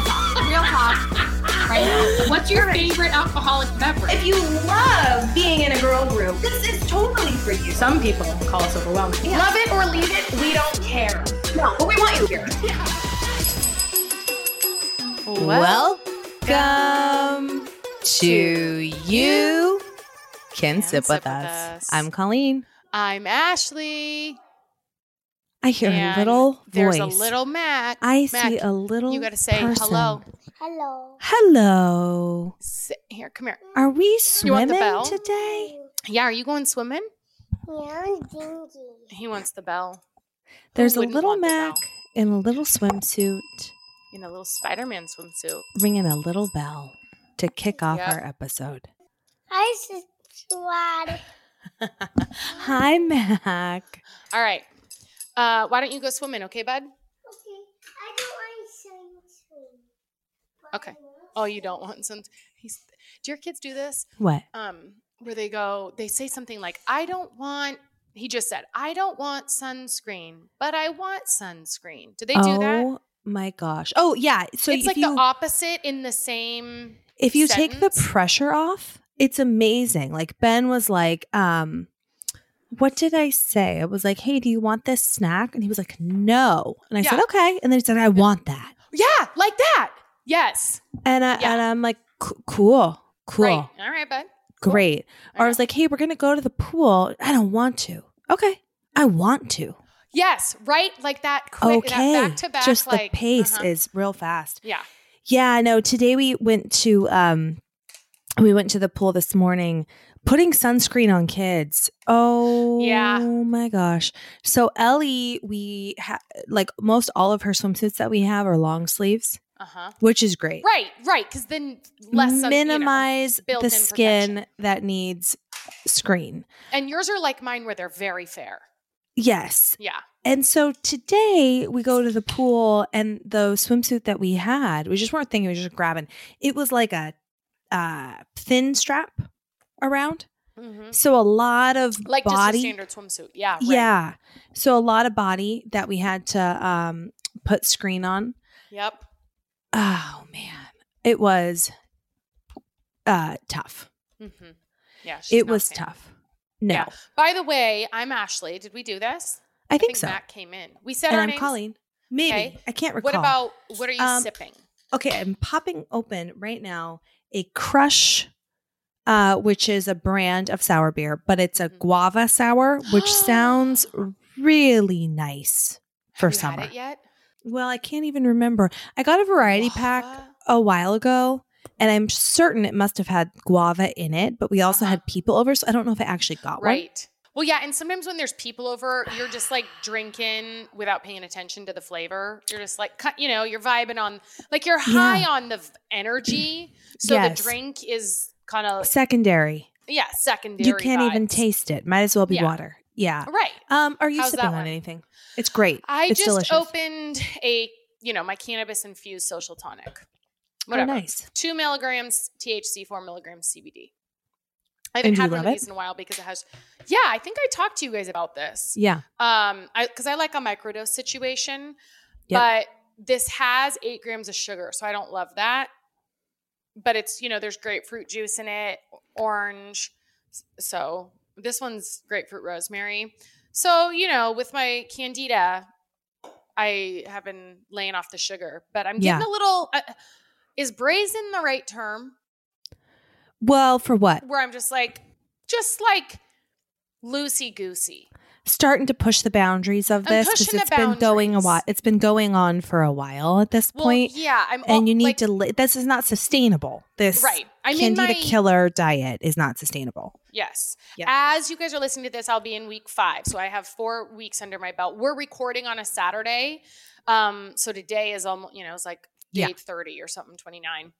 real talk. Real talk. Right now. What's your favorite alcoholic beverage? If you love being in a girl group, this is totally for you. Some people call us overwhelming. Love it or leave it, we don't care. No, but we want you here. Well, Welcome to You Can Sip With Us. I'm Colleen. I'm Ashley. I hear a and little There's voice. a little Mac. I Mac, see a little. You got to say person. hello. Hello. Hello. Sit here, come here. Are we You want the swimming bell? today? Yeah, are you going swimming? Yeah, I'm dingy. He wants the bell There's a little Mac in a little swimsuit in a little Spider-Man swimsuit. ringing a little bell to kick off Yep. our episode. Hi, subscribe. Hi, Mac. All right. Uh, why don't you go swimming, okay, bud? Okay, I don't want sunscreen. Okay. Oh, you don't want some. He's. Do your kids do this? What? Um, where they go, they say something like, "I don't want." He just said, "I don't want sunscreen, but I want sunscreen." Do they do that? oh my gosh. Oh yeah. So it's if like you the opposite in the same. if you take the pressure off, it's amazing. Like Ben was like, um, what did I say? I was like, hey, do you want this snack? And he was like, no. And I said, okay. And then he said, I want that. Yeah, like that. Yes. And I Yeah. and I'm like, cool, cool, Right. All right, bud. Cool. great. Or I was like, hey, we're gonna go to the pool. I don't want to. Okay, I want to. Yes, right. Like that. Quick, Okay, back to back. just like, the pace uh-huh. is real fast. Yeah. Yeah, no, today we went to um we went to the pool this morning putting sunscreen on kids. Oh Yeah. my gosh. So Ellie, we ha- like most all of her swimsuits that we have are long sleeves, Uh huh. which is great. Right. Right. Because then less sun- you know, Minimize the skin protection. that needs screen. and yours are like mine, where they're very fair. Yes. Yeah. And so today we go to the pool and the swimsuit that we had, we just weren't thinking, we were just grabbing. It was like a uh, thin strap around. Mm-hmm. So a lot of Like body. just a standard swimsuit. Yeah. Right. Yeah. So a lot of body that we had to um, put screen on. Yep. Oh man. It was uh tough. Mm-hmm. Yeah. it was tough. No. Yeah. By the way, I'm Ashley. Did we do this? I think, so. Matt came in. We said and our I'm names. Colleen. Maybe. Okay. I can't recall. What about what are you Um, sipping? Okay, I'm popping open right now a Crush, uh, which is a brand of sour beer, but it's a Mhm. guava sour, which sounds really nice for Have you summer. Had it yet? Well, I can't even remember. I got a variety pack a while ago, and I'm certain it must have had guava in it, but we also Uh-huh. had people over, so I don't know if I actually got one. Right. Well, yeah, and sometimes when there's people over, you're just like drinking without paying attention to the flavor. You're just like, you know, you're vibing on, like you're high on the energy. So Yes. the drink is kind of, Secondary. yeah, secondary. You can't even taste it. Might as well be Yeah. water. Yeah. Right. Um, are you How's sipping on one? anything? It's great. I it's just delicious. opened a, you know, my cannabis infused social tonic. Whatever. Oh, nice. Two milligrams THC, four milligrams CBD. I haven't had one of it? these in a while because it has. Yeah, I think I talked to you guys about this. Yeah. Um, I because I like a microdose situation, Yep. but this has eight grams of sugar, so I don't love that. But it's you know there's grapefruit juice in it, orange. So this one's grapefruit rosemary. So you know with my candida, I have been laying off the sugar, but I'm getting Yeah. a little. Uh, is brazen the right term? Well, for what? Where I'm just like, just like loosey goosey. Starting to push the boundaries of this because it's been going a while. It's been going on for a while at this Well, point, yeah, I'm and you need like, to. Li- this is not sustainable. This right. I'm in candida my killer diet is not sustainable. Yes. Yeah. As you guys are listening to this, I'll be in week five. So I have four weeks under my belt. We're recording on a Saturday. Um, so today is almost, you know, it's like day Yeah. 30 or something, 29.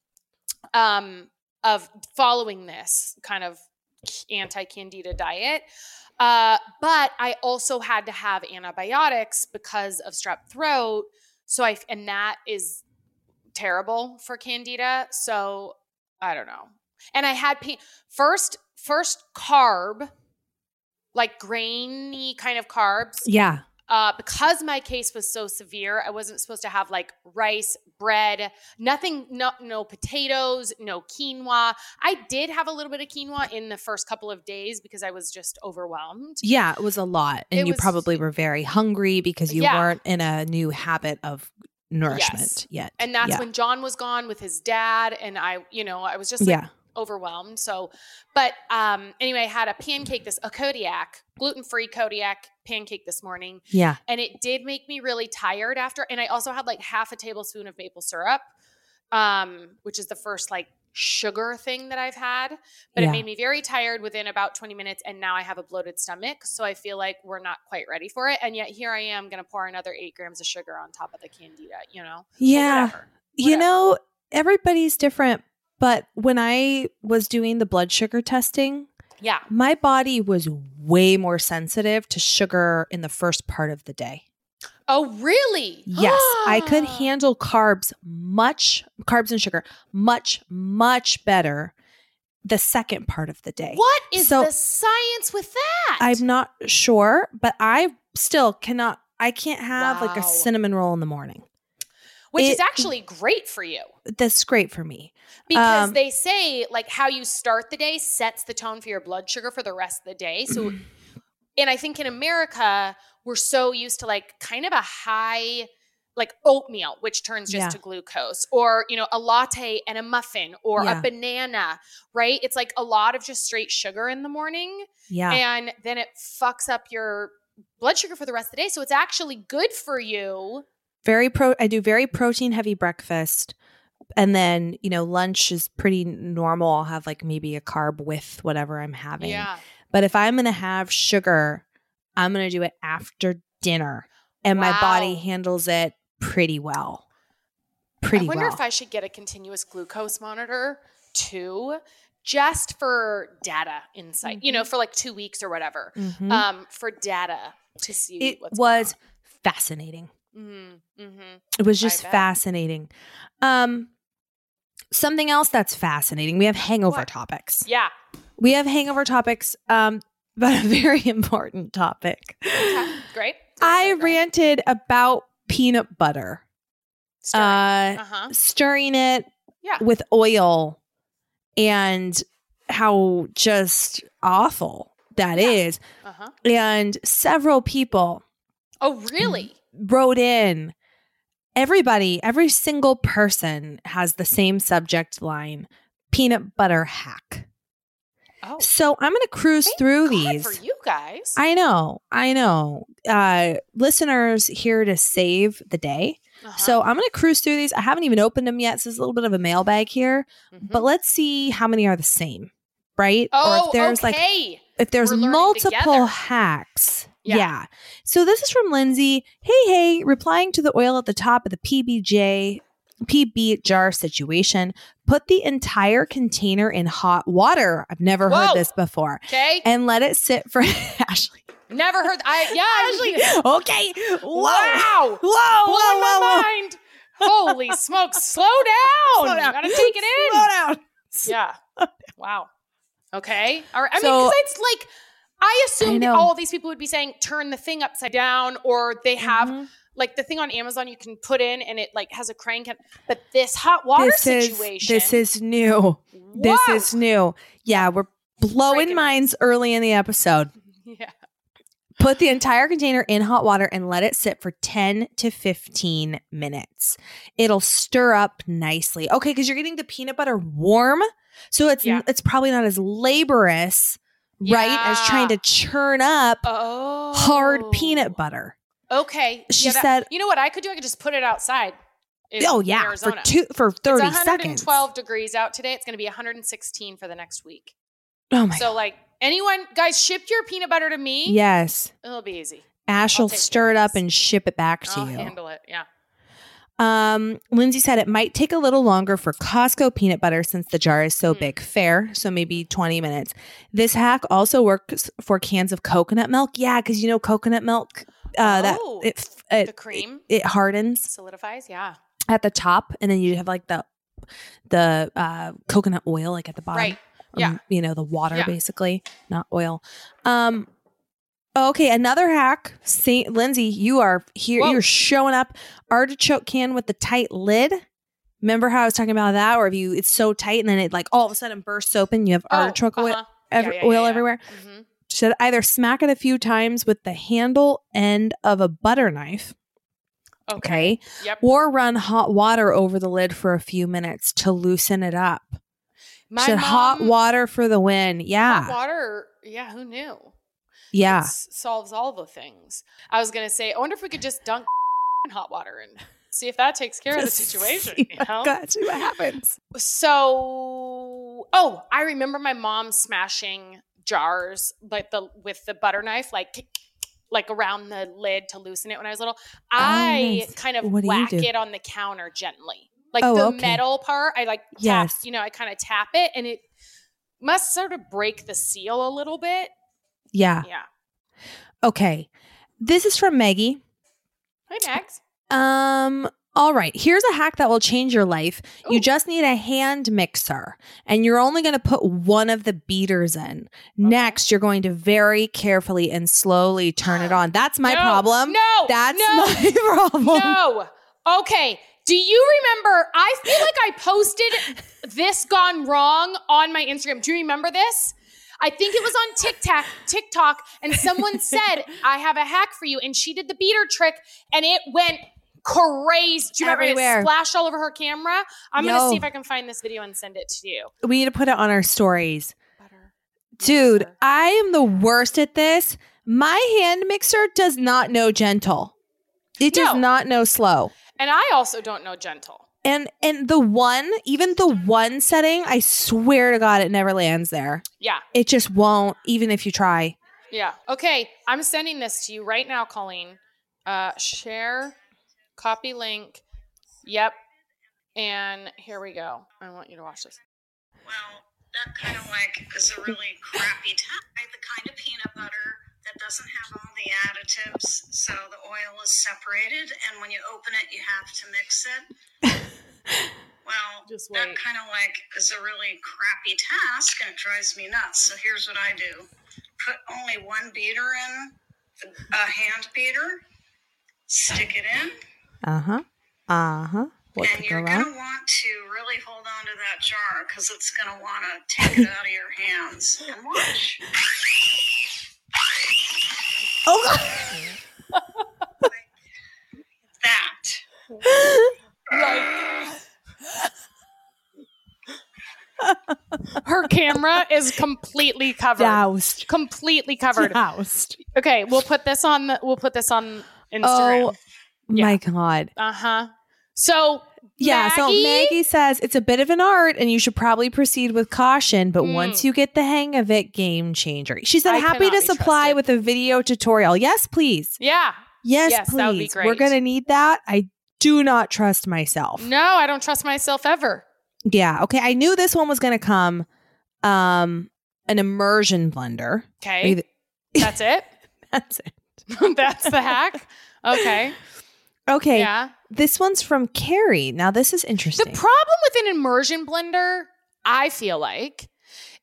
Um, of following this kind of anti candida diet. Uh, but I also had to have antibiotics because of strep throat. So I, and that is terrible for candida. So I don't know. And I had pain first, first carb, like grainy kind of carbs. Yeah. Uh, because my case was so severe, I wasn't supposed to have like rice, bread, nothing, no, no potatoes, no quinoa. I did have a little bit of quinoa in the first couple of days because I was just overwhelmed. Yeah, it was a lot. And It you was- probably were very hungry because you Yeah. weren't in a new habit of nourishment yet. And that's yeah. when John was gone with his dad. And I, you know, I was just like yeah. Overwhelmed. So, but um, anyway, I had a pancake, this, a Kodiak, gluten free Kodiak pancake this morning. Yeah. and it did make me really tired after and i also had like half a tablespoon of maple syrup um which is the first like sugar thing that i've had but Yeah. it made me very tired within about 20 minutes and now i have a bloated stomach so i feel like we're not quite ready for it and yet here i am going to pour another eight grams of sugar on top of the candida you know Yeah. whatever. You know, everybody's different. But when I was doing the blood sugar testing, yeah my body was way more sensitive to sugar in the first part of the day. oh really Yes, I could ah. handle carbs much, carbs and sugar much, much better the second part of the day. what is So- the science with that I'm not sure, but I still cannot, I can't have like a cinnamon roll in the morning. Which is actually great for you That's great for me. because Um, they say like how you start the day sets the tone for your blood sugar for the rest of the day so and i think in america we're so used to like kind of a high like oatmeal which turns just Yeah. to glucose or you know a latte and a muffin or Yeah. a banana right it's like a lot of just straight sugar in the morning Yeah. and then it fucks up your blood sugar for the rest of the day so it's actually good for you very pro I do very protein heavy breakfast. And then, you know, lunch is pretty normal. I'll have like maybe a carb with whatever I'm having. yeah But if I'm going to have sugar, I'm going to do it after dinner. And my body handles it pretty well. Pretty I wonder well. if I should get a continuous glucose monitor too, just for data insight. You know, for like two weeks or whatever, Mhm. um, for data to see it what's was fascinating. Mm-hmm, mm-hmm. It was just fascinating. Um, something else that's fascinating. We have hangover What? topics. Yeah. We have hangover topics, um, but a very important topic. Okay. Great. I Great. ranted about peanut butter, Stirring. uh, uh-huh. stirring it Yeah. with oil, and how just awful that Yeah. is. Uh-huh. And several people Oh, really? Wrote in everybody every single person has the same subject line peanut butter hack Oh, so i'm going to cruise thank through God these for you guys. i know i know uh listeners here to save the day Uh-huh. so i'm going to cruise through these i haven't even opened them yet so there's a little bit of a mailbag here Mhm. but let's see how many are the same right oh, or if there's like okay. if there's We're multiple hacks. Yeah. Yeah. So this is from Lindsay. Hey, hey, replying to the oil at the top of the PBJ PB jar situation. Put the entire container in hot water. I've never Whoa. heard this before. okay. And let it sit for Ashley. Never heard. I yeah. Ashley. Okay. Whoa. Wow. Whoa. Whoa. Blowing Whoa. my Whoa. mind. Holy smokes! Slow down. Slow down. Gotta take it in. Slow down. Yeah. Wow. Okay. All right. I mean, So- 'cause it's like I assumed know. all these people would be saying turn the thing upside down, or they have Mhm. like the thing on Amazon you can put in and it like has a crank. And, but this hot water this situation. is this is new. This is new. Yeah, we're blowing Breaking minds early in the episode. yeah. Put the entire container in hot water and let it sit for 10 to 15 minutes. It'll stir up nicely. Okay, because you're getting the peanut butter warm. So it's Yeah. it's probably not as laborious, right, as trying to churn up Oh. hard peanut oh. butter. Okay. She Yeah, that- said- you know what I could do? I could just put it outside. oh yeah, Arizona. for two for 30 it's seconds. 112 degrees out today. It's going to be 116 for the next week. Oh my so, like, anyone, guys, ship your peanut butter to me. Yes. It'll be easy. Ash I'll will stir it up and ship it back to I'll you. handle it. Yeah. Um, Lindsay said it might take a little longer for Costco peanut butter since the jar is so Mm. big. Fair, so maybe 20 minutes. This hack also works for cans of coconut milk. Yeah, because you know coconut milk, uh, that Oh, it, it the cream it hardens solidifies. Yeah. at the top, and then you have like the the uh, coconut oil like at the bottom. Right. Um, Yeah. you know the water Yeah. basically, not oil. Um, Okay, another hack. Saint Lindsay, you are here. Whoa. You're showing up. Artichoke can with the tight lid. Remember how I was talking about that, or if you it's so tight and then it like all of a sudden bursts open. You have Oh, artichoke oil, uh-huh. ev- Yeah, yeah, oil yeah, everywhere. Mhm. Should either smack it a few times with the handle end of a butter knife, Okay. okay, Yep. or run hot water over the lid for a few minutes to loosen it up. My Said hot water for the win. Yeah, Hot water. Yeah, who knew? Yeah. It's- solves all the things. I was gonna say, I wonder if we could just dunk in hot water and see if that takes care of the situation. see You what- know? God, see what happens. So, oh, I remember my mom smashing jars like the with the butter knife, like like around the lid to loosen it when I was little. I Oh, kind of whack it on the counter gently, like Oh, the okay. metal part. I like tap, Yes. you know, I kind of tap it, and it must sort of break the seal a little bit. Yeah. Yeah. Okay. This is from Maggie. Hi, Max. Um, all right. Here's a hack that will change your life. You just need a hand mixer, and you're only going to put one of the beaters in. Next, you're going to very carefully and slowly turn it on. That's my No, problem. No, That's no, my problem. No. Okay. Do you remember? I feel like I posted this gone wrong on my Instagram. Do you remember this? I think it was on TikTok, TikTok, and someone said, "I have a hack for you," and she did the beater trick, and it went crazy. Do you remember Everywhere. it splashed all over her camera? I'm gonna see if I can find this video and send it to you. We need to put it on our stories. Butter Dude, mixer. I am the worst at this. My hand mixer does not know gentle. It does No. not know slow. and I also don't know gentle. And and the one, even the one setting, I swear to God, it never lands there. Yeah. It just won't, even if you try. Yeah. Okay. I'm sending this to you right now, Colleen. Uh, share, copy link. Yep. And here we go. I want you to watch this. Well, that kind of like is a really crappy type, the kind of peanut butter that doesn't have all the additives, so the oil is separated, and when you open it, you have to mix it. Well, Just that kind of like is a really crappy task, and it drives me nuts. So here's what I do: put only one beater in, a hand beater, stick it in, Uh huh. Uh huh. What and you're going to want to really hold on to that jar because it's going to want to take it out of your hands and watch. Oh, That. Her camera is completely covered. doused. Completely covered. Doused. Okay, we'll put this on the we'll put this on Instagram. Oh my God. Uh-huh. So Yeah, so Maggie? Maggie says it's a bit of an art and you should probably proceed with caution, but Mm. once you get the hang of it, game changer. She said, I happy to supply with a video tutorial. Yes, please. Yeah. Yes, Yes, please. that would be We're going to need that. I do not trust myself. No, I don't trust myself ever. Yeah. Okay. I knew this one was going to come. Um, an immersion blender. Okay. th- That's it. That's it. That's the hack. Okay. Okay. Yeah. This one's from Carrie. Now, this is interesting. The problem with an immersion blender, I feel like,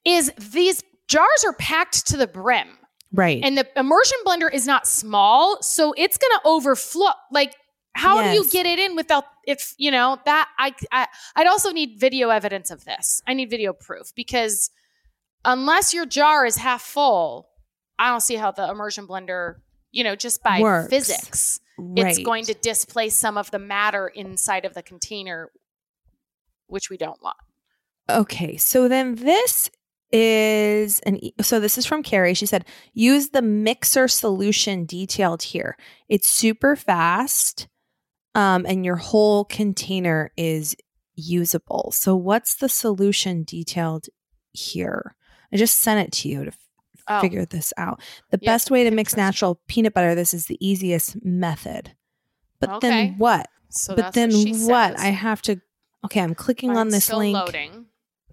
is these jars are packed to the brim. right. And the immersion blender is not small, so it's going to overflow. Like, how do you get it in without if you know that? I, I I'd also need video evidence of this. I need video proof because unless your jar is half full, I don't see how the immersion blender, you know, just by Works. physics, it's going to displace some of the matter inside of the container, which we don't want. Okay, so then this is an so this is from Carrie. She said, "Use the mixer solution detailed here. It's super fast, um, and your whole container is usable." So, what's the solution detailed here? I just sent it to you to Oh. figure this out. The best way to mix natural peanut butter. This is the easiest method. But Okay. then what? So but then what, says. I have to. Okay, I'm clicking Mine's on this still link. Loading.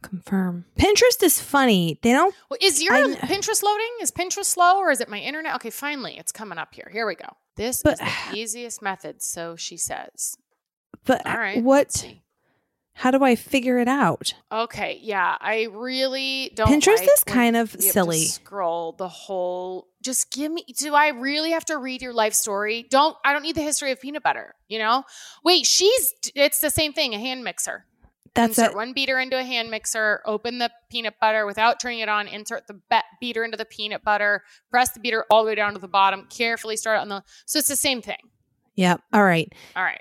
Confirm. Pinterest is funny. They don't. Well, is your I- Pinterest loading? Is Pinterest slow or is it my internet? Okay, finally, it's coming up here. Here we go. This But- is the easiest method, so she says. But All right. what? How do I figure it out? Okay, yeah, I really don't. Pinterest like is kind of we have to silly. scroll the whole just give me do I really have to read your life story? Don't I don't need the history of peanut butter, you know? Wait, she's it's the same thing, a hand mixer. That's insert it. one beater into a hand mixer, open the peanut butter without turning it on, insert the be- beater into the peanut butter, press the beater all the way down to the bottom, carefully start on the so it's the same thing. Yep. All right. All right.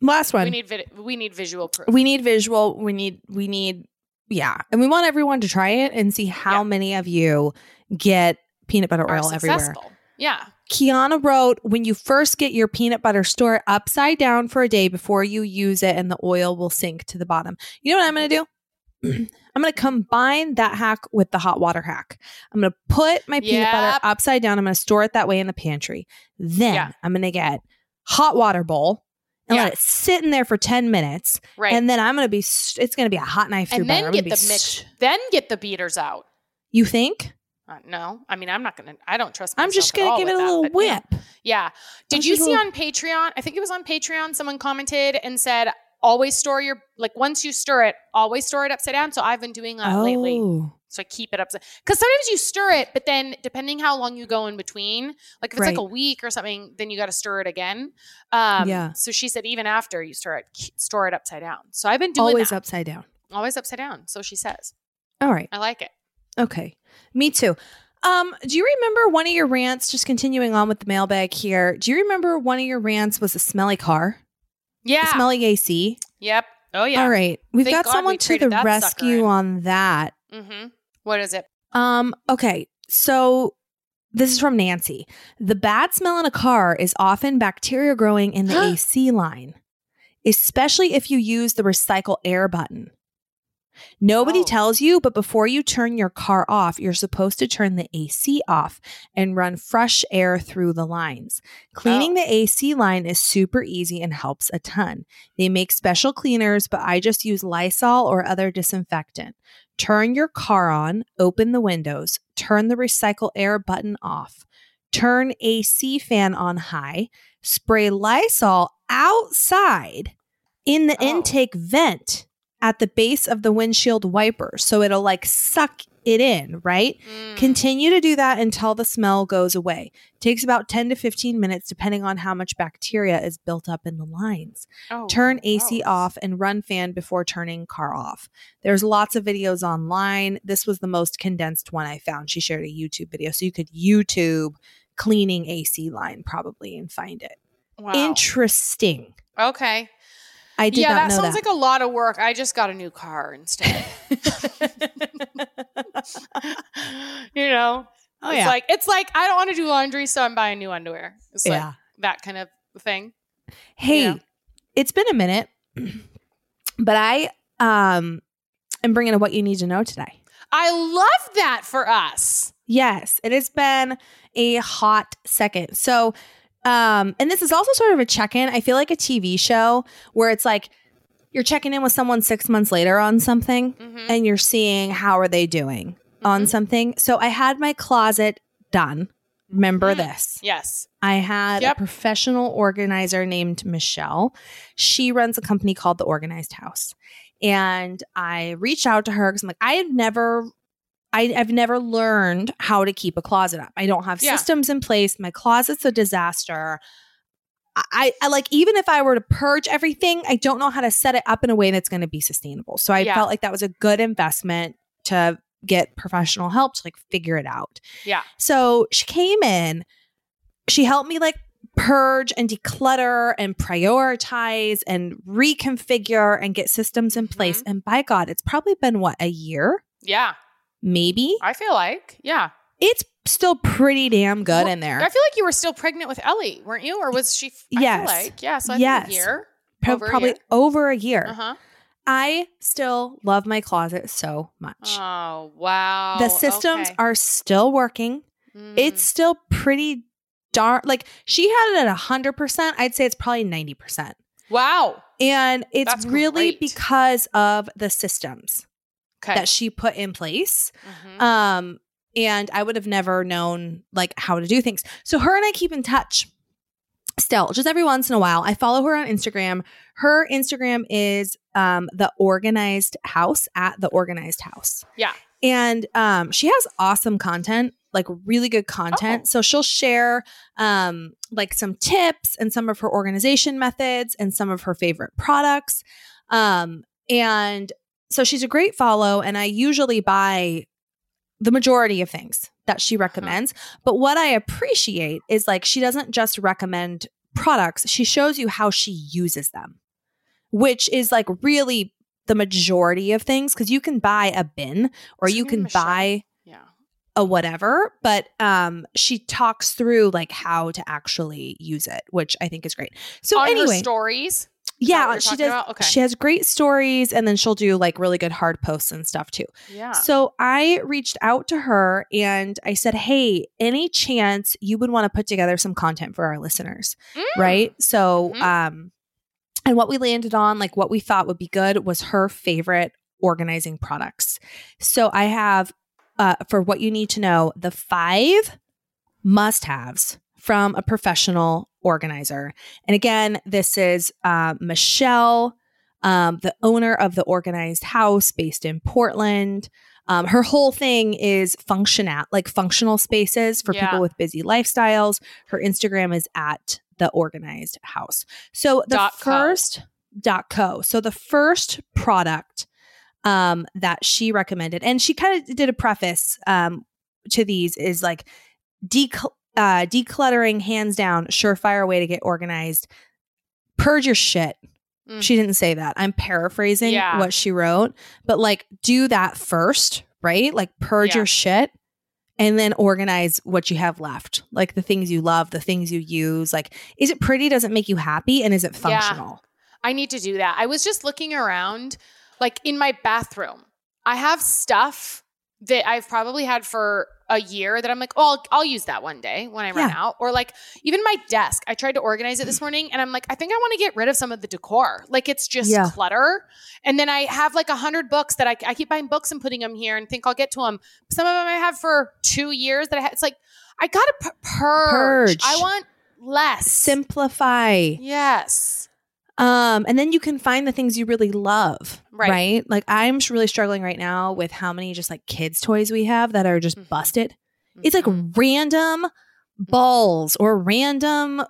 Last one. We need vid- we need visual proof. we need visual we need we need yeah and we want everyone to try it and see how Yeah. many of you get peanut butter Are oil everywhere. Yeah. kiana wrote when you first get your peanut butter store it upside down for a day before you use it and the oil will sink to the bottom you know what i'm going to do i'm going to combine that hack with the hot water hack i'm going to put my peanut butter upside down i'm going to store it that way in the pantry then Yeah. i'm going to get hot water bowl and Yeah. let it sit in there for 10 minutes Right. and then I'm gonna be. It's gonna be a hot knife through and then butter. Get the mix. Then get the beaters out. You think? Uh, no, I mean I'm not gonna. I don't trust. I'm just gonna give it a that, little but yeah. whip. Yeah. Did you see on Patreon? I think it was on Patreon. Someone commented and said, "Always store your like once you stir it, always store it upside down." So I've been doing that lately. So I keep it upside because sometimes you stir it, but then depending how long you go in between, like if it's like a week or something, then you got to stir it again. Um, Yeah. So she said even after you stir it, store it upside down. So I've been doing always that. upside down. always upside down. So she says, All right. I like it. Okay. Me too. Um, do you remember one of your rants? Just continuing on with the mailbag here. Do you remember one of your rants was a smelly car, Yeah. a smelly AC? yep. Oh yeah. All right, we've Thank got God someone to the rescue on that. Mm-hmm. What is it? Um, okay. So this is from Nancy. The bad smell in a car is often bacteria growing in the AC line, especially if you use the recycle air button. Nobody Oh. tells you, but before you turn your car off, you're supposed to turn the AC off and run fresh air through the lines. Cleaning Oh. the AC line is super easy and helps a ton. They make special cleaners, but I just use Lysol or other disinfectant. Turn your car on, open the windows, turn the recycle air button off, turn AC fan on high, spray Lysol outside in the Oh. intake vent at the base of the windshield wiper so it'll like suck it in, right? Mm. Continue to do that until the smell goes away. Takes about 10 to 15 minutes depending on how much bacteria is built up in the lines. Oh, Turn AC off and run fan before turning car off. There's lots of videos online. This was the most condensed one I found. She shared a YouTube video. So you could YouTube cleaning AC line probably and find it. Wow. Interesting. okay. I did yeah, not that know sounds that. like a lot of work. I just got a new car instead. you know, Oh, it's yeah. like it's like I don't want to do laundry, so I'm buying new underwear. It's like yeah. that kind of thing. Hey, Yeah. it's been a minute, but I um am bringing a what you need to know today. I love that for us. Yes, it has been a hot second. So, um, and this is also sort of a check in. I feel like a TV show where it's like you're checking in with someone six months later on something Mhm. and you're seeing how are they doing on Mhm. something. So I had my closet done. Remember Mhm. this. Yes. I had Yep. a professional organizer named Michelle. She runs a company called The Organized House. And I reached out to her because I'm like, I had never, I, I've never learned how to keep a closet up. I don't have Yeah. systems in place. My closet's a disaster. I, I like even if I were to purge everything, I don't know how to set it up in a way that's going to be sustainable. So I Yeah. felt like that was a good investment to get professional help to like figure it out. Yeah. So she came in, she helped me like purge and declutter and prioritize and reconfigure and get systems in place. Mm-hmm. And by God, it's probably been what, a year? Yeah. Maybe? I feel like. Yeah. It's still pretty damn good Well, in there. I feel like you were still pregnant with Ellie, weren't you? Or was she? I Yes. Feel like yeah. So I Yes. think a year. Pro- over a probably year. over a year. Uh huh. I still love my closet so much. Oh wow. the systems okay. are still working. Mm. It's still pretty darn like she had it at 100%. I'd say it's probably 90%. wow. And it's That's really great. because of the systems Okay. that she put in place. Mhm. Um, and I would have never known like how to do things. So her and I keep in touch still, just every once in a while. I follow her on Instagram. Her Instagram is um the organized house at the organized house. Yeah. And um, she has awesome content, like really good content. Oh. So she'll share um, like some tips and some of her organization methods and some of her favorite products. Um, and so she's a great follow. And I usually buy the majority of things that she recommends. But what I appreciate is like she doesn't just recommend products, she shows you how she uses them, which is like really the majority of things because you can buy a bin or you can Michelle? buy Yeah. a whatever, but um she talks through like how to actually use it, which I think is great. So On anyway, stories. Yeah, she does? Okay. she has great stories and then she'll do like really good hard posts and stuff too. Yeah. So I reached out to her and I said, Hey, any chance you would want to put together some content for our listeners? Mm. Right. So, Mhm. um, and what we landed on, like what we thought would be good, was her favorite organizing products. So I have, uh, for what you need to know, the five must haves from a professional organizer. And again, this is uh, Michelle, um, the owner of the organized house based in Portland. Um, her whole thing is functional, like functional spaces for Yeah. people with busy lifestyles. Her Instagram is at the organized house. So the Dot co. first dot co. So the first product um, that she recommended, and she kind of did a preface um, to these is like decl- uh, decluttering, hands down, surefire way to get organized. Purge your shit. Mm. She didn't say that. I'm paraphrasing Yeah. what she wrote, but like do that first, right? Like purge Yeah. your shit and then organize what you have left. Like the things you love, the things you use. Like, is it pretty? Does it make you happy? And is it Yeah. functional? I need to do that. I was just looking around, like in my bathroom. I have stuff that I've probably had for a year that I'm like, oh, I'll, I'll use that one day when I run Yeah. out. Or like even my desk. I tried to organize it this morning and I'm like, I think I want to get rid of some of the decor. Like it's just Yeah. clutter. And then I have like a hundred books that I, I keep buying books and putting them here and think I'll get to them. Some of them I have for two years that I had. It's like, I got to purge. Purge. I want less. Simplify. yes. Um, and then you can find the things you really love, Right. right? Like I'm really struggling right now with how many just like kids' toys we have that are just Mhm. busted. It's like random balls or random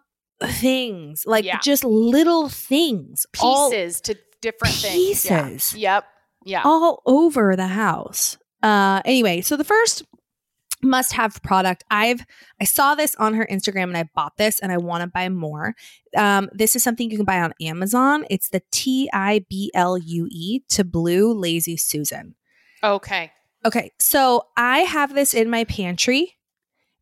things, like Yeah. just little things, pieces to different things. Yeah. Pieces. Yep. Yeah. all over the house. Uh, anyway, so the first must have product. I've i saw this on her instagram and i bought this and i want to buy more. Um, this is something you can buy on amazon. It's the t-i-b-l-u-e to blue lazy susan. Okay. okay so i have this in my pantry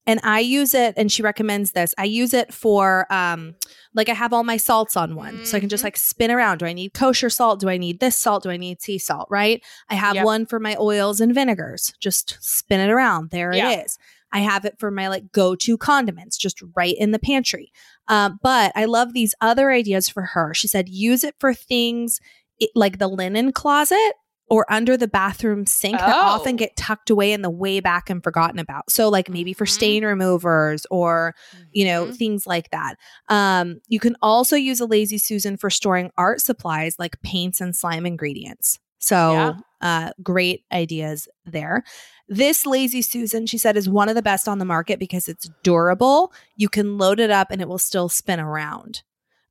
and i use it and she recommends this. I use it for um like i have all my salts on one. So i can just Mhm. like spin around. Do i need kosher salt? Do i need this salt? Do i need sea salt right? I have Yep. one for my oils and vinegars. Just spin it around. There Yeah. it is. I have it for my like go-to condiments just right in the pantry. Um, but i love these other ideas for her. She said use it for things it, like the linen closet or under the bathroom sink that often Oh. get tucked away in the way back and forgotten about. So like maybe for Mhm. stain removers or you know Mhm. things like that. Um, you can also use a lazy susan for storing art supplies like paints and slime ingredients. So Yeah. uh, great ideas there. This lazy susan, she said, is one of the best on the market because it's durable. You can load it up and it will still spin around.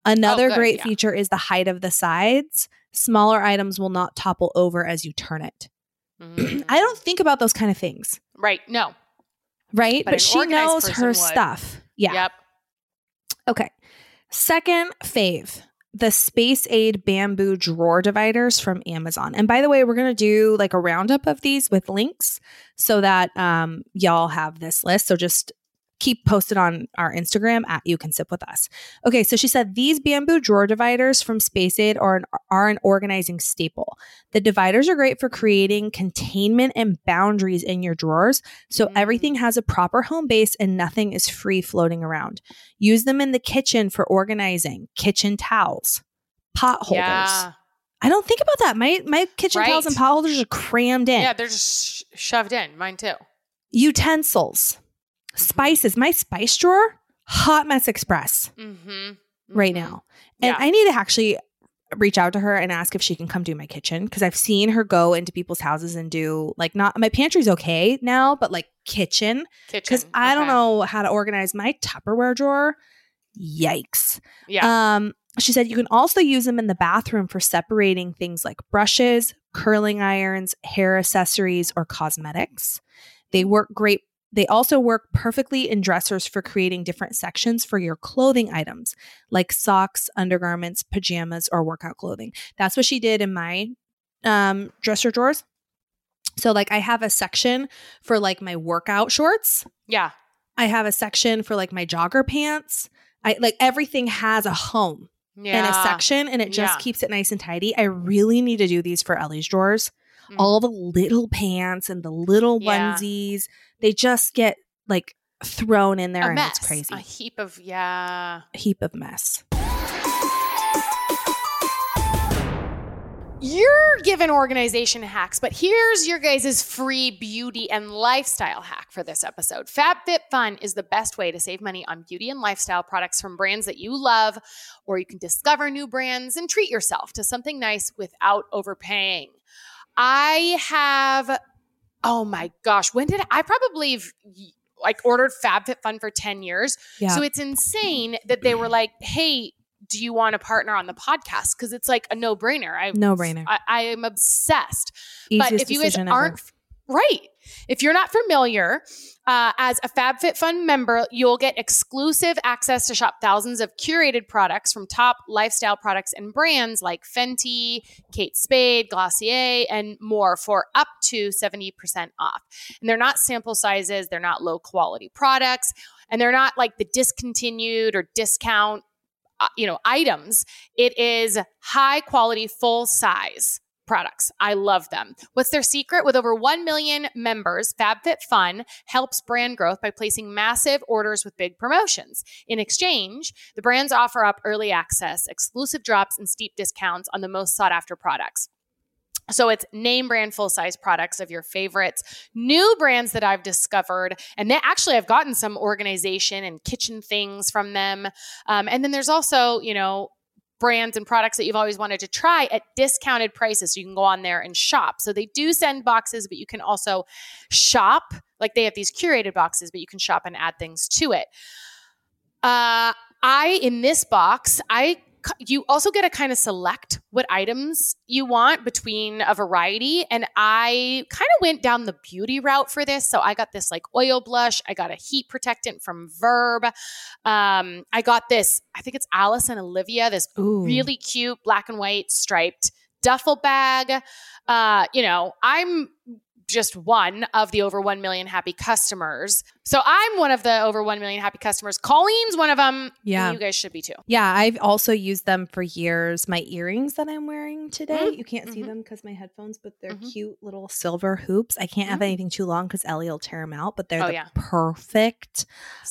Another Oh, good, great yeah. feature is the height of the sides. Smaller items will not topple over as you turn it. Mhm. I don't think about those kind of things, Right. No. right? But But, she knows her would. stuff. Yeah. Yep. Okay. Second fave, the Space Aid bamboo drawer dividers from Amazon. And by the way, we're going to do like a roundup of these with links so that um, y'all have this list. So just keep posted on our Instagram at You Can Sip With Us. Okay, so she said these bamboo drawer dividers from Space Aid are an, are an organizing staple. The dividers are great for creating containment and boundaries in your drawers, so Mm. everything has a proper home base and nothing is free floating around. Use them in the kitchen for organizing kitchen towels, pot holders. Yeah. I don't think about that. My my kitchen towels and pot holders are crammed in. Yeah. They're just sh- shoved in. Mine too. Utensils, Mm-hmm. spices. My spice drawer, hot mess express Mm-hmm. right now. And Yeah. I need to actually reach out to her and ask if she can come do my kitchen because I've seen her go into people's houses and do like not my pantry's okay now, but like kitchen Kitchen. because I don't know how to organize my Tupperware drawer. Yikes. Yeah. Um, she said you can also use them in the bathroom for separating things like brushes, curling irons, hair accessories, or cosmetics. They work great. They also work perfectly in dressers for creating different sections for your clothing items like socks, undergarments, pajamas, or workout clothing. That's what she did in my um, dresser drawers. So, like, I have a section for like my workout shorts. yeah. I have a section for like my jogger pants. I like everything has a home Yeah. and a section and it just Yeah. keeps it nice and tidy. I really need to do these for Ellie's drawers. Mm. All the little pants and the little Yeah. onesies, they just get like thrown in there a and mess. it's crazy. A heap of yeah. A heap of mess. You're given organization hacks, but here's your guys' free beauty and lifestyle hack for this episode. FabFitFun is the best way to save money on beauty and lifestyle products from brands that you love, or you can discover new brands and treat yourself to something nice without overpaying. I have, oh my gosh, when did I, I probably have, like ordered FabFitFun for 10 years. Yeah. So it's insane that they were like, hey, do you want to partner on the podcast? Because it's like a no brainer. I No brainer. I, I am obsessed. Easiest but if you guys decision ever. Right, if you're not familiar, uh, as a FabFitFun member, you'll get exclusive access to shop thousands of curated products from top lifestyle products and brands like Fenty, Kate Spade, Glossier, and more for up to 70% off. And they're not sample sizes, they're not low quality products, and they're not like the discontinued or discount uh, you know items it is high quality full size products. I love them. What's their secret? With over 1 million members fabfitfun helps brand growth by placing massive orders with big promotions. In exchange the brands offer up early access exclusive drops and steep discounts on the most sought after products. So it's name brand full size products of your favorites, new brands that I've discovered, and they actually I've gotten some organization and kitchen things from them. Um, and then there's also you know brands and products that you've always wanted to try at discounted prices, so you can go on there and shop. So they do send boxes, but you can also shop. Like they have these curated boxes, but you can shop and add things to it. Uh, I in this box, I you also get to kind of select what items you want between a variety. And I kind of went down the beauty route for this. So I got this like oil blush. I got a heat protectant from Verb. Um, I got this, I think it's Alice and Olivia, this Ooh. really cute black and white striped duffel bag. Uh, you know, I'm just one of the over 1 million happy customers. So I'm one of the over 1 million happy customers. Colleen's one of them. Yeah. You guys should be too. Yeah, I've also used them for years. My earrings that I'm wearing today, Mm, you can't see mhm. them because my headphones, but they're Mhm. cute little silver hoops. I can't have Mm. anything too long because Ellie will tear them out, but they're Oh, the yeah. perfect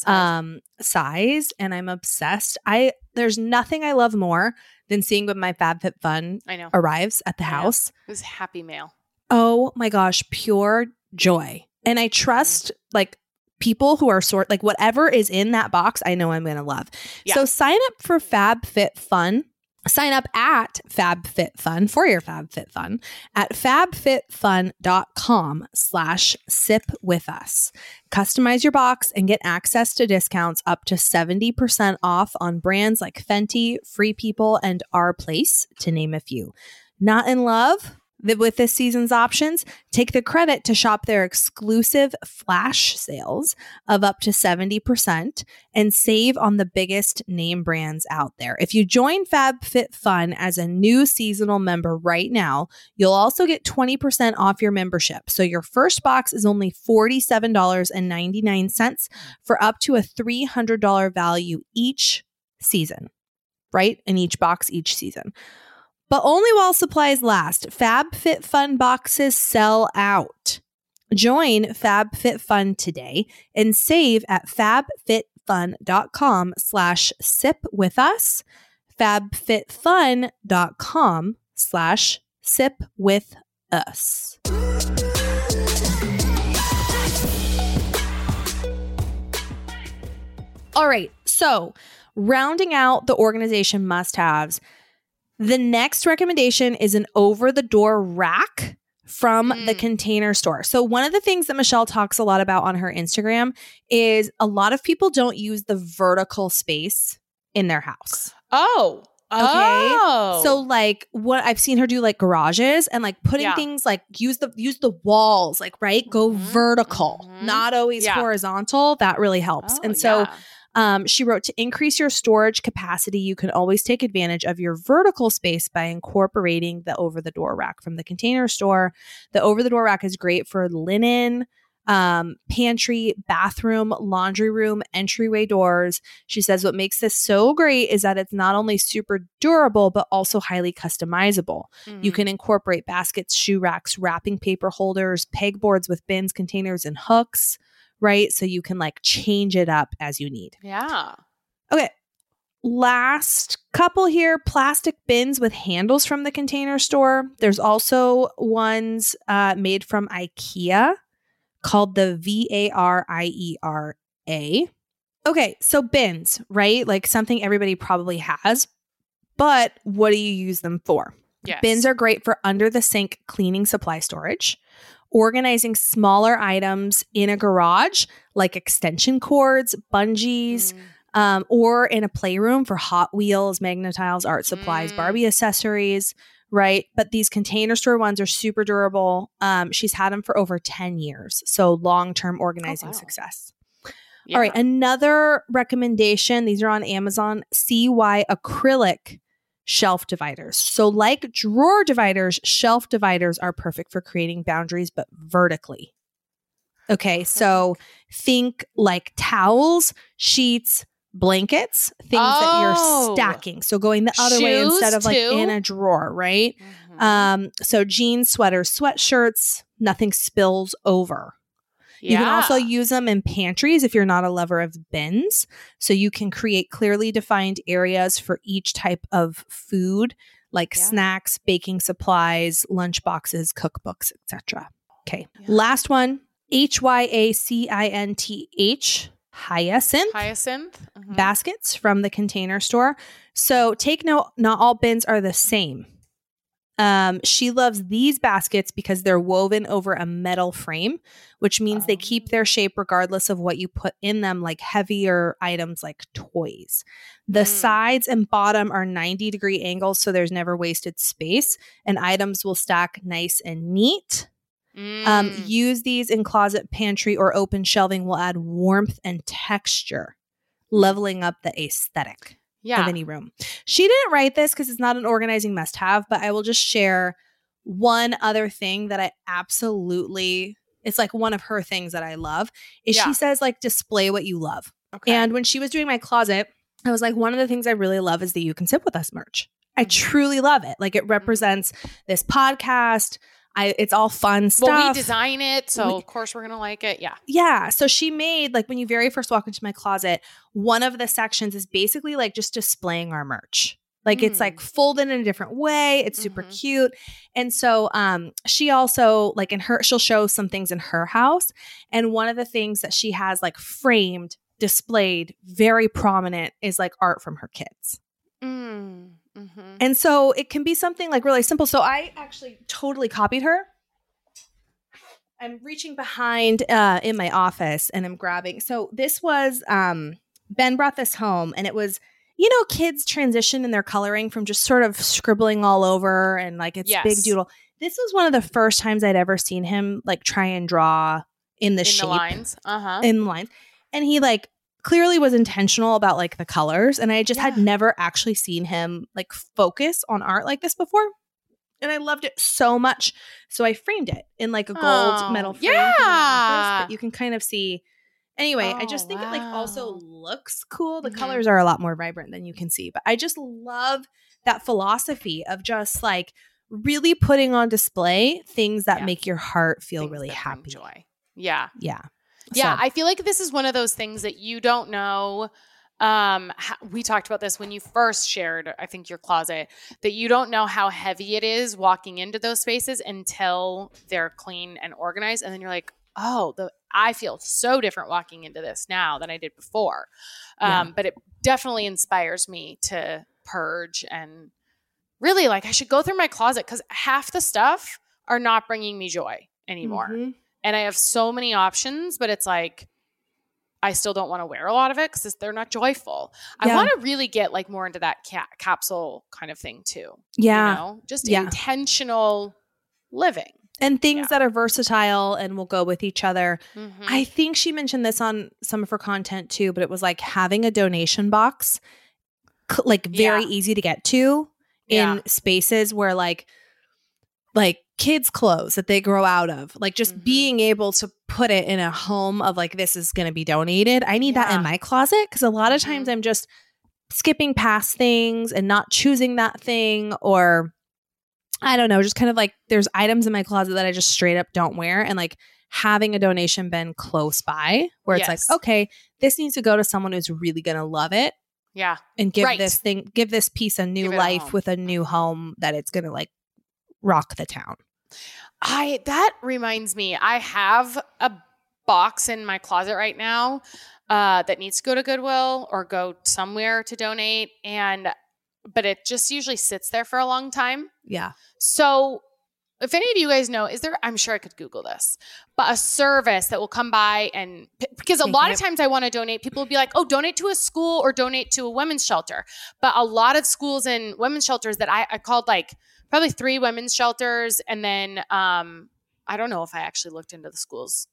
um size and I'm obsessed. I there's nothing I love more than seeing when my FabFitFun I know. arrives at the I know. house. It was happy mail. Oh my gosh, pure joy. And I trust like people who are sort like whatever is in that box, I know I'm going to love. Yeah. So sign up for FabFitFun. Sign up at FabFitFun for your FabFitFun at fabfitfun.com slash sip with us. Customize your box and get access to discounts up to 70% off on brands like Fenty, Free People, and Our Place, to name a few. Not in love? Th- With this season's options, take the credit to shop their exclusive flash sales of up to 70% and save on the biggest name brands out there. If you join FabFitFun as a new seasonal member right now, you'll also get 20% off your membership. So your first box is only $47.99 for up to a $300 value each season, right? In each box each season. But only while supplies last. FabFitFun boxes sell out. Join FabFitFun today and save at fabfitfun.com slash sip with us. Fabfitfun.com slash sip with us. All right. So, rounding out the organization must haves, The next recommendation is an over the door rack from the Mm. container store. So, one of the things that Michelle talks a lot about on her Instagram is a lot of people don't use the vertical space in their house. Oh. Oh. So like what I've seen her do like garages and like putting Yeah. things like use the use the walls like right go Mhm, vertical mhm. not always Yeah. horizontal that really helps. Oh, and so yeah. Um, she wrote to increase your storage capacity, you can always take advantage of your vertical space by incorporating the over the door rack from the container store. The over the door rack is great for linen, um, pantry, bathroom, laundry room, entryway doors. She says what makes this so great is that it's not only super durable, but also highly customizable. You Mhm. can incorporate baskets, shoe racks, wrapping paper holders, pegboards with bins, containers, and hooks, right? So you can like change it up as you need. Yeah. Okay. Last couple here plastic bins with handles from the container store. There's also ones uh, made from IKEA called the V A R I E R A. Okay, so bins, right? Like something everybody probably has, but what do you use them for? Yes. Bins are great for under the sink cleaning supply storage, organizing smaller items in a garage like extension cords, bungees, Mm. um, or in a playroom for Hot Wheels, Magnetiles, art supplies, Mm. Barbie accessories, right? But these container store ones are super durable. Um, she's had them for over 10 years. So long term organizing wow. success. Yeah. All right. Another recommendation these are on Amazon CY acrylic shelf dividers. So, like drawer dividers, shelf dividers are perfect for creating boundaries, but vertically. Okay. So, think like towels, sheets, blankets, things that Oh. you're stacking. So, going the other way instead of like too? in a drawer, right? Mhm. Um, so jeans, sweaters, sweatshirts, nothing spills over. You can also use them in pantries if you're not a lover of bins. So you can create clearly defined areas for each type of food, like Yeah. snacks, baking supplies, lunch boxes, cookbooks, etc. Okay. Yeah. Last one, H Y A C I N T H, hyacinth hyacinth. Mhm. baskets from the container store. So take note, not all bins are the same. Um, she loves these baskets because they're woven over a metal frame, which means they keep Oh. their shape regardless of what you put in them, like heavier items like toys. The Mm. sides and bottom are 90 degree angles, so there's never wasted space, and items will stack nice and neat. Um, Mm. use these in closet, pantry, or open shelving will add warmth and texture, leveling up the aesthetic yeah. of any room. She didn't write this because it's not an organizing must have, but I will just share one other thing that I absolutely, it's like one of her things that I love is Yeah. she says, like, display what you love. okay. And when she was doing my closet, I was like, one of the things I really love is the You Can Sip With Us merch. I Mhm. truly love it. Like, it represents this podcast. I, it's all fun stuff. well, we design it, so We- of course we're gonna like it. Yeah. Yeah. So she made like when you very first walk into my closet, one of the sections is basically like just displaying our merch. Like it's Mm. like folded in a different way. It's super Mhm. cute. And so um she also like in her she'll show some things in her house. And one of the things that she has like framed, displayed, very prominent is like art from her kids. Mm. Hmm And so it can be something like really simple. So I actually totally copied her. I'm reaching behind uh, in my office and I'm grabbing. So this was um, Ben brought this home and it was you know kids transition in their coloring from just sort of scribbling all over and like it's big doodle. This was one of the first times I'd ever seen him like try and draw in the In shape the lines. Uh huh. in the lines. And he like clearly was intentional about like the colors. And I just had never actually seen him like focus on art like this before. And I loved it so much. So I framed it in like a gold Oh, metal frame. my office, yeah. But you can kind of see. Anyway, I Oh, just think it like also looks cool. The Mhm. colors are a lot more vibrant than you can see. But I just love that philosophy of just like really putting on display things that Yeah. make your heart feel Things really happy. Joy. Yeah. Yeah. Yeah, So- I feel like this is one of those things that you don't know. Um, we talked about this when you first shared, I think, your closet, that you don't know how heavy it is walking into those spaces until they're clean and organized. And then you're like, oh, the I feel so different walking into this now than I did before. Um, Yeah. But it definitely inspires me to purge and really like I should go through my closet because half the stuff are not bringing me joy anymore. Mhm. And I have so many options, but it's like, I still don't want to wear a lot of it because they're not joyful. I want to really get like more into that ca- capsule kind of thing too. Yeah. You know, just Yeah. intentional living. And things Yeah. that are versatile and will go with each other. Mhm. I think she mentioned this on some of her content too, but it was like having a donation box, like very Yeah. easy to get to in Yeah. spaces where like, like kids' clothes that they grow out of, like just Mhm. being able to put it in a home of like this is going to be donated. I need that in my closet because a lot of times I'm just skipping past things and not choosing that thing or I don't know, just kind of like there's items in my closet that I just straight up don't wear and like having a donation bin close by where it's Yes. like, okay, this needs to go to someone who's really going to love it yeah. and give Right. this thing give this piece a new it a life with a new home that it's going to like rock the town. I that reminds me, I have a box in my closet right now uh, that needs to go to Goodwill or go somewhere to donate, and but it just usually sits there for a long time. Yeah. So, if any of you guys know, is there? I'm sure I could Google this, but a service that will come by and because a lot of times I want to donate, people will be like, "Oh, donate to a school or donate to a women's shelter." But a lot of schools and women's shelters that I, I called like probably three women's shelters, and then um, I don't know if I actually looked into the schools.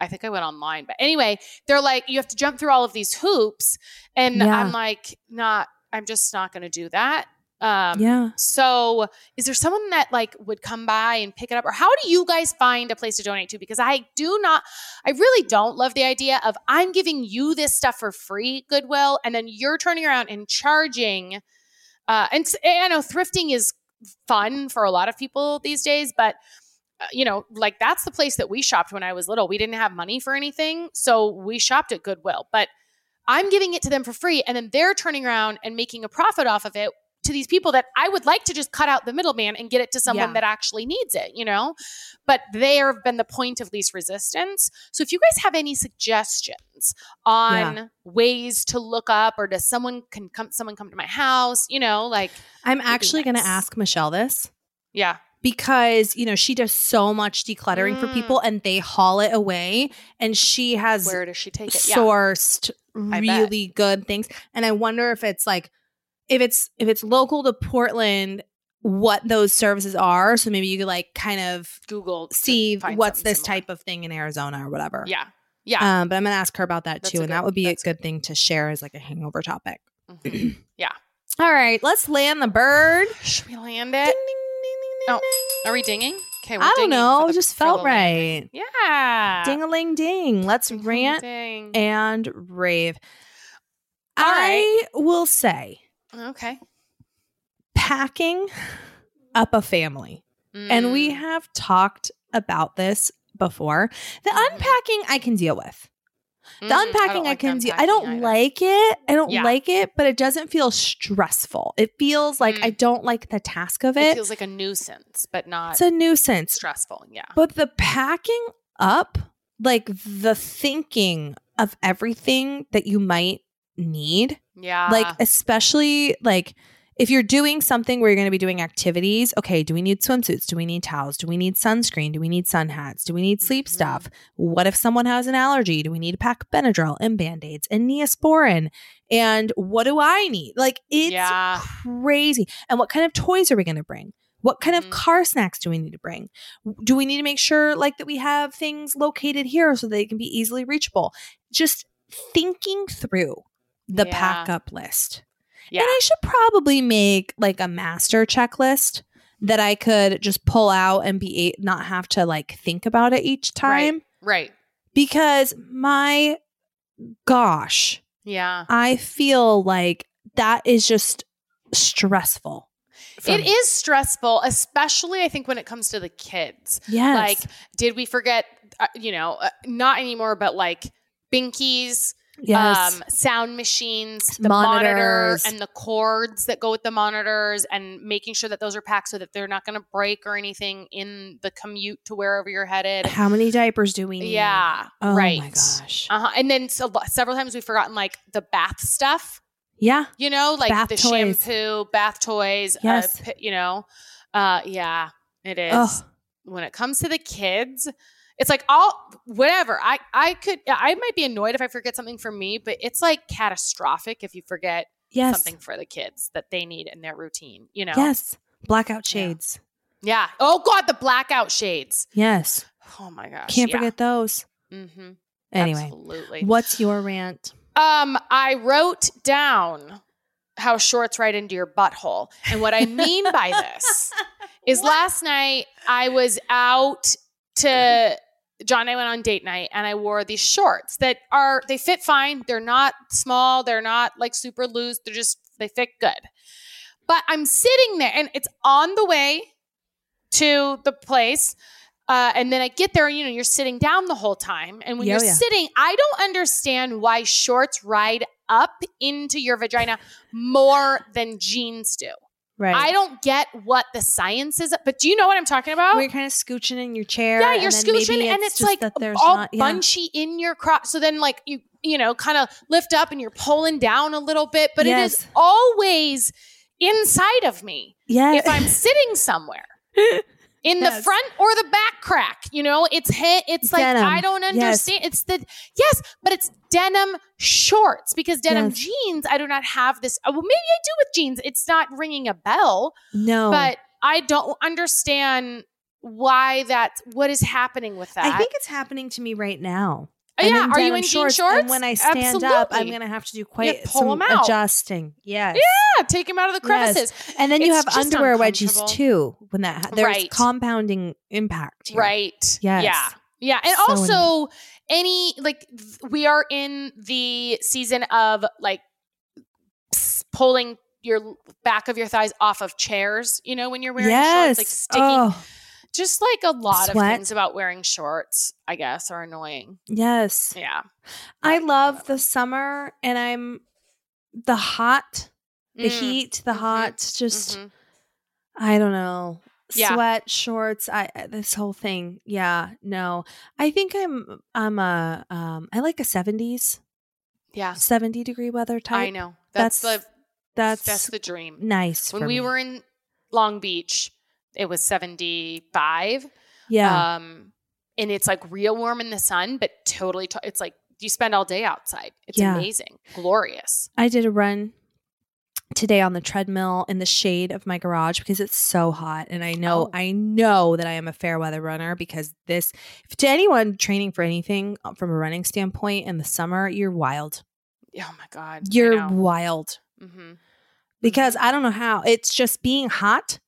I think I went online, but anyway, they're like, you have to jump through all of these hoops, and Yeah. I'm like, not. I'm just not going to do that. Um, yeah. so, is there someone that like would come by and pick it up, or how do you guys find a place to donate to? Because I do not, I really don't love the idea of I'm giving you this stuff for free, Goodwill, and then you're turning around and charging. Uh, and I know thrifting is fun for a lot of people these days, but uh, you know, like that's the place that we shopped when I was little. We didn't have money for anything, so we shopped at Goodwill, but. I'm giving it to them for free, and then they're turning around and making a profit off of it to these people that I would like to just cut out the middleman and get it to someone Yeah. that actually needs it, you know? But they have been the point of least resistance. So if you guys have any suggestions on ways to look up or does someone can come someone come to my house, you know, like I'm actually going to ask Michelle this. yeah. because you know she does so much decluttering for Mm. people and they haul it away and she has Where does she take it? Yeah. sourced bet. really good things and i wonder if it's like if it's if it's local to portland what those services are so maybe you could like kind of Google see what's this similar. type of thing in arizona or whatever Yeah. Yeah. um but i'm gonna ask her about that That's too and good- that would be a that's good thing to share as like a hangover topic Mhm. all right let's land the bird Should we land it? ding, ding, ding, Oh. Are we dinging? Okay, we're i don't know the- just felt landing. right Yeah. Ding a ling ding. Let's Ding, rant ding. and rave. All I will say Okay. packing up a family. And we Mm. have talked about this before. The Mhm. unpacking I can deal with. The Mm, unpacking I, like can deal. I don't either. like it. I don't Yeah. like it, but it doesn't feel stressful. It feels like Mm. I don't like the task of It it. feels like a nuisance, but not it's a nuisance. stressful. Yeah. But the packing up, like the thinking of everything that you might need, Yeah. like especially like if you're doing something where you're going to be doing activities, okay, do we need swimsuits? Do we need towels? Do we need sunscreen? Do we need sun hats? Do we need sleep Mhm. stuff? What if someone has an allergy? Do we need to pack Benadryl and band-aids and Neosporin? And what do I need? Like it's yeah. crazy. And what kind of toys are we going to bring? What kind of Mhm. car snacks do we need to bring? Do we need to make sure like that we have things located here so they can be easily reachable? Just thinking through the Yeah. pack up list. Yeah. And I should probably make like a master checklist that I could just pull out and be not have to like think about it each time Right. because my gosh, Yeah. I feel like that is just stressful. It me. is stressful, especially I think when it comes to the kids. Yes. Like, did we forget, uh, you know, uh, not anymore, but like binkies, yes. um, sound machines, the monitor, Monitors. and the cords that go with the monitors, and making sure that those are packed so that they're not going to break or anything in the commute to wherever you're headed. How many diapers do we need? Yeah, Oh right. my gosh. Uh-huh. And then so, several times we've forgotten like the bath stuff. Yeah. You know, like Bath the toys. shampoo, bath toys. Yes. Uh, you know, uh, yeah, it is. Ugh. When it comes to the kids, it's like all whatever. I I could I might be annoyed if I forget something for me, but it's like catastrophic if you forget Yes. something for the kids that they need in their routine. You know. Yes. Blackout shades. Yeah. Oh God, the blackout shades. Yes. Oh my gosh. Can't yeah. forget those. Mm-hmm. Anyway, Absolutely. what's your rant? Um, I wrote down how shorts right into your butthole. And what I mean by this is last night I was out to John and I went on date night and I wore these shorts that are they fit fine. They're not small, they're not like super loose, they're just they fit good. But I'm sitting there and it's on the way to the place. Uh, and then I get there, and you know, you're sitting down the whole time. And when Yeah, you're yeah. sitting, I don't understand why shorts ride up into your vagina more than jeans do. Right. I don't get what the science is, but do you know what I'm talking about? You're kind of scooching in your chair. yeah, you're then maybe scooching, and it's just like that there's all not, yeah. bunchy in your crop. So then, like you, you know, kind of lift up, and you're pulling down a little bit, but it is always inside of me Yeah. if I'm sitting somewhere in the front or the back crack. You know, it's hit. it's like I don't Yes. understand. It's the yes, but it's denim shorts because denim Yes. jeans. I do not have this. uh, Well, maybe I do with jeans. It's not ringing a bell, no. but I don't understand why that. what is happening with that. I think it's happening to me right now. Oh, yeah, are you in jean shorts? And when I stand up, I'm going to have to do quite pull some adjusting. Yes. yeah, take them out of the Yes. crevices. And then you have underwear wedgies too. When that ha- there's Right. compounding impact. here. Right. Yes. Yeah. Yeah. And So also any like th- we are in the season of like pulling your back of your thighs off of chairs, you know, when you're wearing Yes. shorts, like sticking Oh, just like a lot Sweat. of things about wearing shorts, I guess, are annoying. yes. Yeah. I But love whatever. the summer and I'm the hot, the Mm, heat, the mhm, hot, just mhm. I don't know. Yeah. Sweat, shorts, I I- this whole thing. Yeah, no. I think I'm I'm a um I like a 70s, Yeah. 70 degree weather type. I know. That's, That's- the That's that's the dream. nice. When we me. were in Long Beach, it was 75. Yeah. Um, and it's like real warm in the sun, but totally, t- it's like you spend all day outside. It's Yeah. amazing, glorious. I did a run today on the treadmill in the shade of my garage because it's so hot and I know Oh. I know that I am a fair weather runner because this to anyone training for anything uh, from a running standpoint in the summer you're wild. Oh my God. You're wild hmm because I don't know how it's just being hot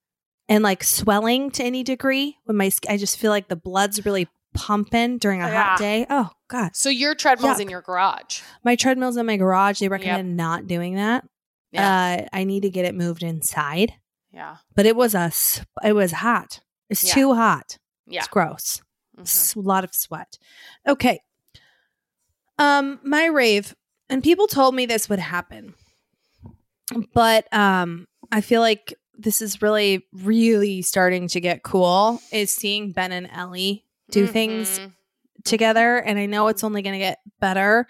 and like swelling to any degree when my I just feel like the blood's really pumping during a Yeah. hot day. Oh god. So your treadmill's Yuck. in your garage. My treadmill's in my garage. They recommend not doing that. Yeah. Uh, I need to get it moved inside. yeah. But it was a it was hot. It's Yeah. too hot. Yeah. It's gross. Mhm. S- A lot of sweat. Okay. Um, my rave, and people told me this would happen, but um, I feel like this is really, really starting to get cool. Is seeing Ben and Ellie do things Mhm. together and i know it's only going to get better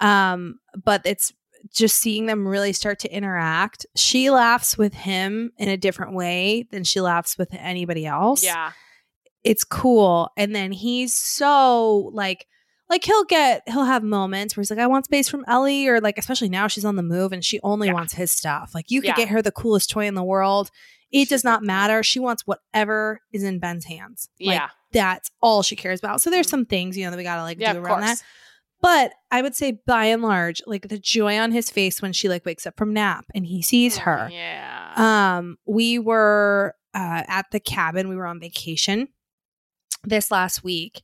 um but it's just seeing them really start to interact she laughs with him in a different way than she laughs with anybody else Yeah. it's cool and then he's so like like he'll get he'll have moments where he's like i want space from ellie or like especially now she's on the move and she only Yeah. wants his stuff like you could Yeah. get her the coolest toy in the world it does not matter she wants whatever is in ben's hands like Yeah. that's all she cares about so there's Mm. some things you know that we gotta like Yeah. do around that but I would say by and large, like the joy on his face when she like wakes up from nap and he sees her. Yeah. Um, we were uh, at the cabin. We were on vacation this last week,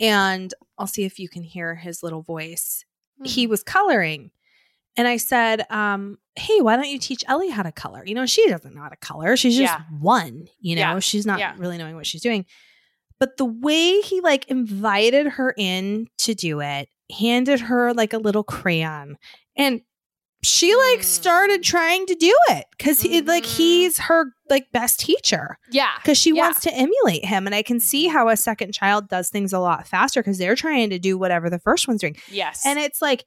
and I'll see if you can hear his little voice. He Mm-hmm. was coloring, and I said, um, "Hey, why don't you teach Ellie how to color? You know, she doesn't know how to color. She's just Yeah. one. You know, Yeah. she's not Yeah. really knowing what she's doing." But the way he like invited her in to do it, handed her like a little crayon, and she like Mm. started trying to do it because he like Mhm. he's her like best teacher yeah. because she Yeah. wants to emulate him and i can see Mhm. how a second child does things a lot faster because they're trying to do whatever the first one's doing Yes. and it's like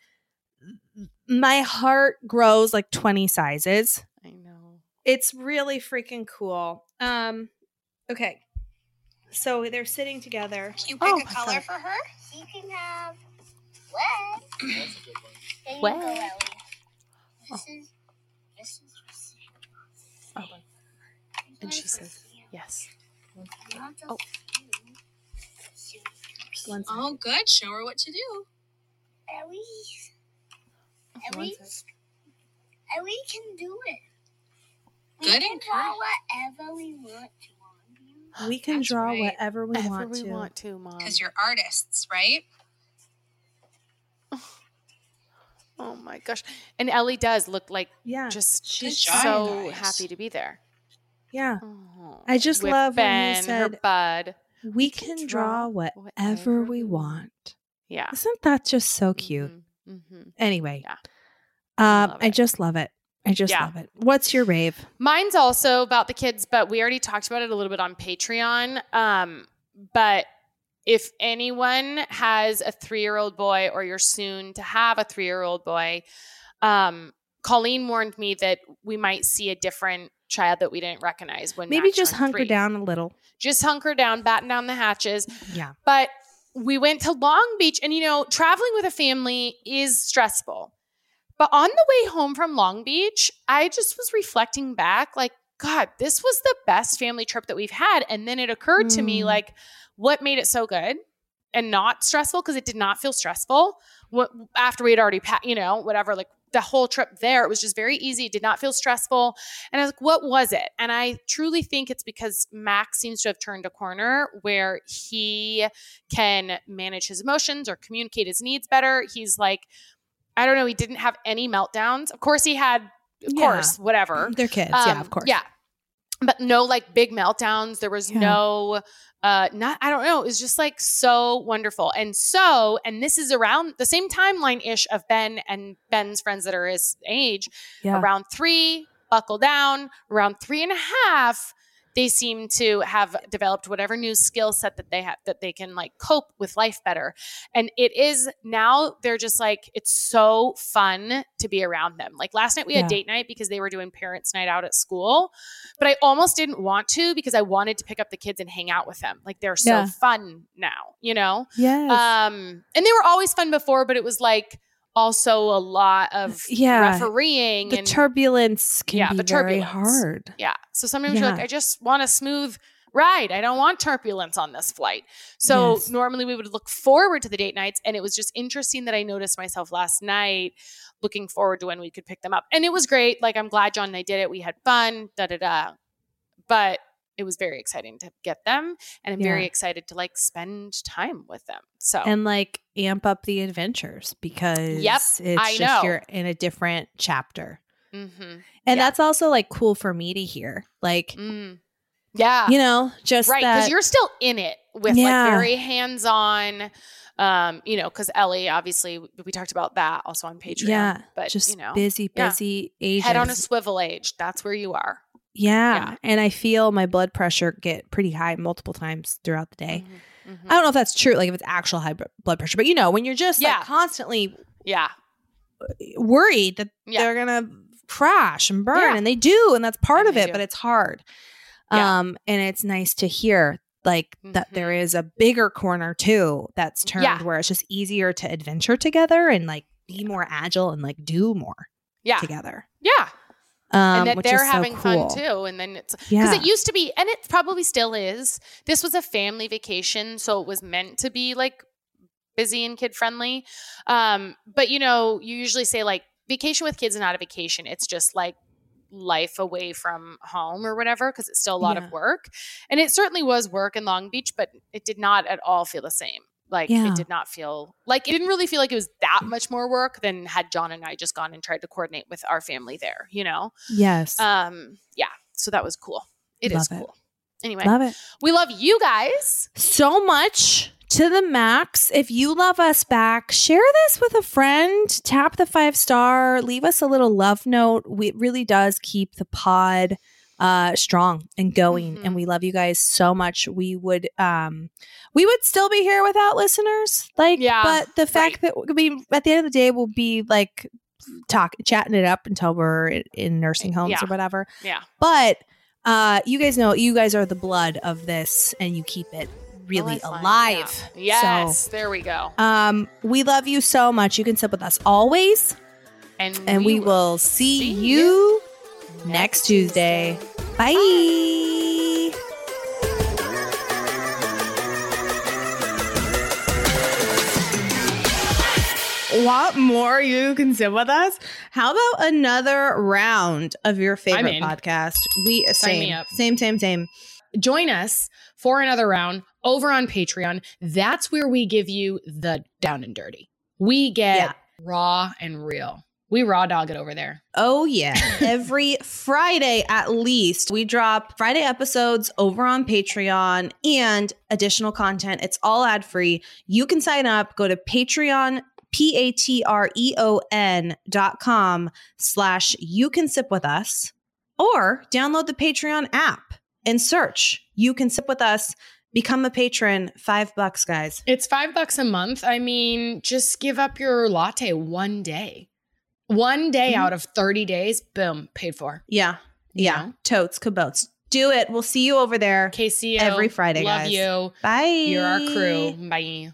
my heart grows like 20 sizes. I know. It's really freaking cool. Um, okay. So they're sitting together. Can you Oh pick my a color God. for her? She can have what? There you What? Go, Ellie. This is this is for Santa. Oh. And she says, yes. Oh. One second. Oh, good. Show her what to do. Ellie, One Ellie. Ellie can do it. We Good can draw whatever we want to. We can That's draw right. whatever we Whatever want we to. want to, mom. Because you're artists, right? Oh my gosh. And Ellie does look like Yeah. just she's so happy to be there. yeah. Oh, I just love when Ben, he her said, bud. We can draw whatever we want. Yeah. Isn't that just so cute? hmm Anyway, Yeah. um, Love I just love it. I just Yeah. love it. What's your rave? Mine's also about the kids, but we already talked about it a little bit on Patreon. Um, but if anyone has a three year old boy or you're soon to have a three year old boy, um, Colleen warned me that we might see a different child that we didn't recognize when Maybe just hunker three. down a little. Just hunker down, batten down the hatches. Yeah. But we went to Long Beach, and you know, traveling with a family is stressful. But on the way home from Long Beach, I just was reflecting back, like, God, this was the best family trip that we've had. And then it occurred to me, Mm. like, what made it so good and not stressful? Because it did not feel stressful. What after we had already, pa- you know, whatever, like the whole trip there, it was just very easy. It did not feel stressful. And I was like, what was it? And I truly think it's because Max seems to have turned a corner where he can manage his emotions or communicate his needs better. He's like, I don't know, he didn't have any meltdowns. Of course, he had, of Yeah. course, whatever. They're kids. yeah, Um, of course. Yeah. But no like big meltdowns. There was Yeah. no uh not I don't know. It was just like so wonderful. And so, and this is around the same timeline ish of Ben and Ben's friends that are his age. Yeah. Around three, buckle down, around three and a half, they seem to have developed whatever new skill set that they have that they can like cope with life better. And it is now they're just like it's so fun to be around them. Like last night we had date night because they were doing parents night out at school, but I almost didn't want to because I wanted to pick up the kids and hang out with them. Like they're so Yeah. fun now, you know? Yeah. Um and they were always fun before, but it was like also a lot of Yeah. refereeing the and turbulence can Yeah, be the very turbulence. hard. yeah. So sometimes you're like, I just want a smooth ride. I don't want turbulence on this flight. So Yes. normally we would look forward to the date nights. And it was just interesting that I noticed myself last night looking forward to when we could pick them up. And it was great. Like, I'm glad John and I did it. We had fun, da da da. But it was very exciting to get them. And I'm very excited to like spend time with them. So, And like amp up the adventures because Yep, it's I just know. you're in a different chapter. mhm. And Yeah. that's also like cool for me to hear. Like, Mm. yeah. you know, just right because you're still in it with Yeah. like very hands-on um you know because ellie obviously we talked about that also on patreon yeah, but just you know busy, yeah. busy ages. head on a swivel age that's where you are yeah. yeah. And I feel my blood pressure get pretty high multiple times throughout the day. Mhm, mhm. I don't know if that's true, like if it's actual high b- blood pressure, but you know, when you're just Yeah. like constantly yeah worried that Yeah. they're gonna crash and burn, Yeah. and they do, and that's part And of it, do. but it's hard. Um, and it's nice to hear like that there Mhm. is a bigger corner too that's turned where it's just easier to adventure together and like be more agile and like do more yeah together. yeah Um, and that they're is so having cool. fun too and then it's because Yeah. it used to be and it probably still is this was a family vacation so it was meant to be like busy and kid friendly um but you know you usually say like vacation with kids is not a vacation it's just like life away from home or whatever because it's still a lot Yeah. of work and it certainly was work in long beach but it did not at all feel the same like Yeah. it did not feel like it didn't really feel like it was that much more work than had john and i just gone and tried to coordinate with our family there you know yes. um, yeah, so that was cool. It is Love it. cool. Anyway, Love it. we love you guys. so much to the max. If you love us back, share this with a friend, tap the five star, leave us a little love note. We, it really does keep the pod uh strong and going Mhm. and we love you guys so much we would um we would still be here without listeners like Yeah, but the fact that we at the end of the day we'll be like talk chatting it up until we're in- in nursing homes Yeah. or whatever. Yeah. But uh, you guys know you guys are the blood of this, and you keep it really Lifeline, alive. yeah. Yes. there we go. Um, we love you so much. You can sit with us always, And and we, will see, see you next Tuesday. Bye. Want more? You can sit with us. How about another round of your favorite podcast? We Sign same, me up. same, same, same. Join us for another round over on Patreon. That's where we give you the down and dirty. We get Yeah. raw and real. We raw dog it over there. Oh, yeah. Every Friday, at least, we drop Friday episodes over on Patreon and additional content. It's all ad free. You can sign up. Go to Patreon, P A T R E O N dot com slash you can sip with us, or download the Patreon app and search you can sip with us. Become a patron. Five bucks, guys. It's five bucks a month. I mean, just give up your latte one day. One day Mhm. out of 30 days, boom, paid for. Yeah. Yeah. Totes, cabotes. Do it. We'll see you over there KCO. Love Love guys. you. Bye. You're our crew. Bye.